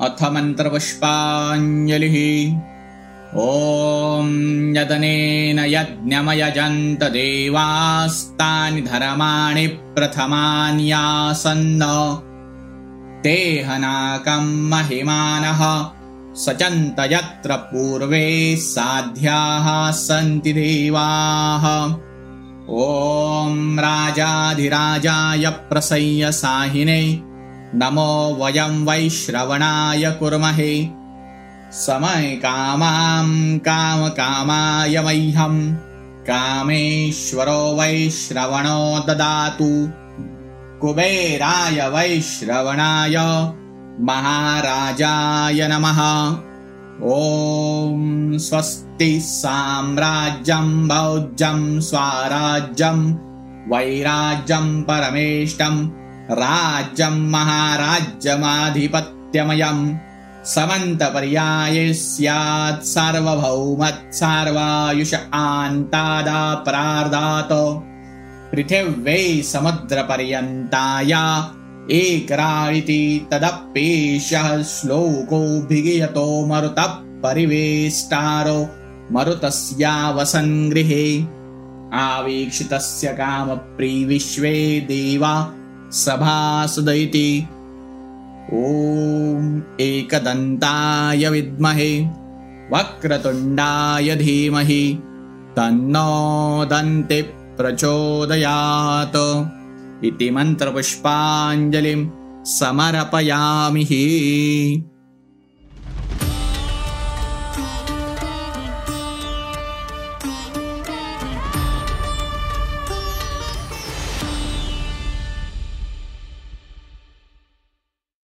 अथ मन्त्रपुष्पाञ्जलिः। ॐ यदनेन यज्ञमयजन्त देवास्तानि धर्माणि प्रथमान्यासन्न ते हनाकम् महिमानः। सचन्त यत्र पूर्वे साध्याः सन्ति देवाः। ॐ राजाधिराजाय प्रसय्य साहिने नमो वयं वैश्रवणाय कुर्महे। समय कामां कामकामाय मह्यम् कामेश्वरो वैश्रवणो ददातु। कुबेराय वैश्रवणाय महाराजाय नमः। ॐ स्वस्ति साम्राज्यं भौज्यं स्वराज्यं वैराज्यं परमेष्टम् राज्यं महाराज्यमाधिपत्यमयम्। समन्तपर्याये स्यात् सार्वभौमत् सार्वायुष आन्तादापरार्धात् पृथिव्यै समुद्रपर्यन्ताया एकराळिति तदप्येषः श्लोकोऽभिगीयतो मरुतः परिवेष्टारो। मरुतस्यावसङ्गृहे आवीक्षितस्य कामप्रीविश्वे देवा सभासद इति ॐ एकदन्ताय विद्महे वक्रतुण्डाय धीमहि तन्नो दन्ति प्रचोदयात्। इति मन्त्रपुष्पाञ्जलिं समर्पयामि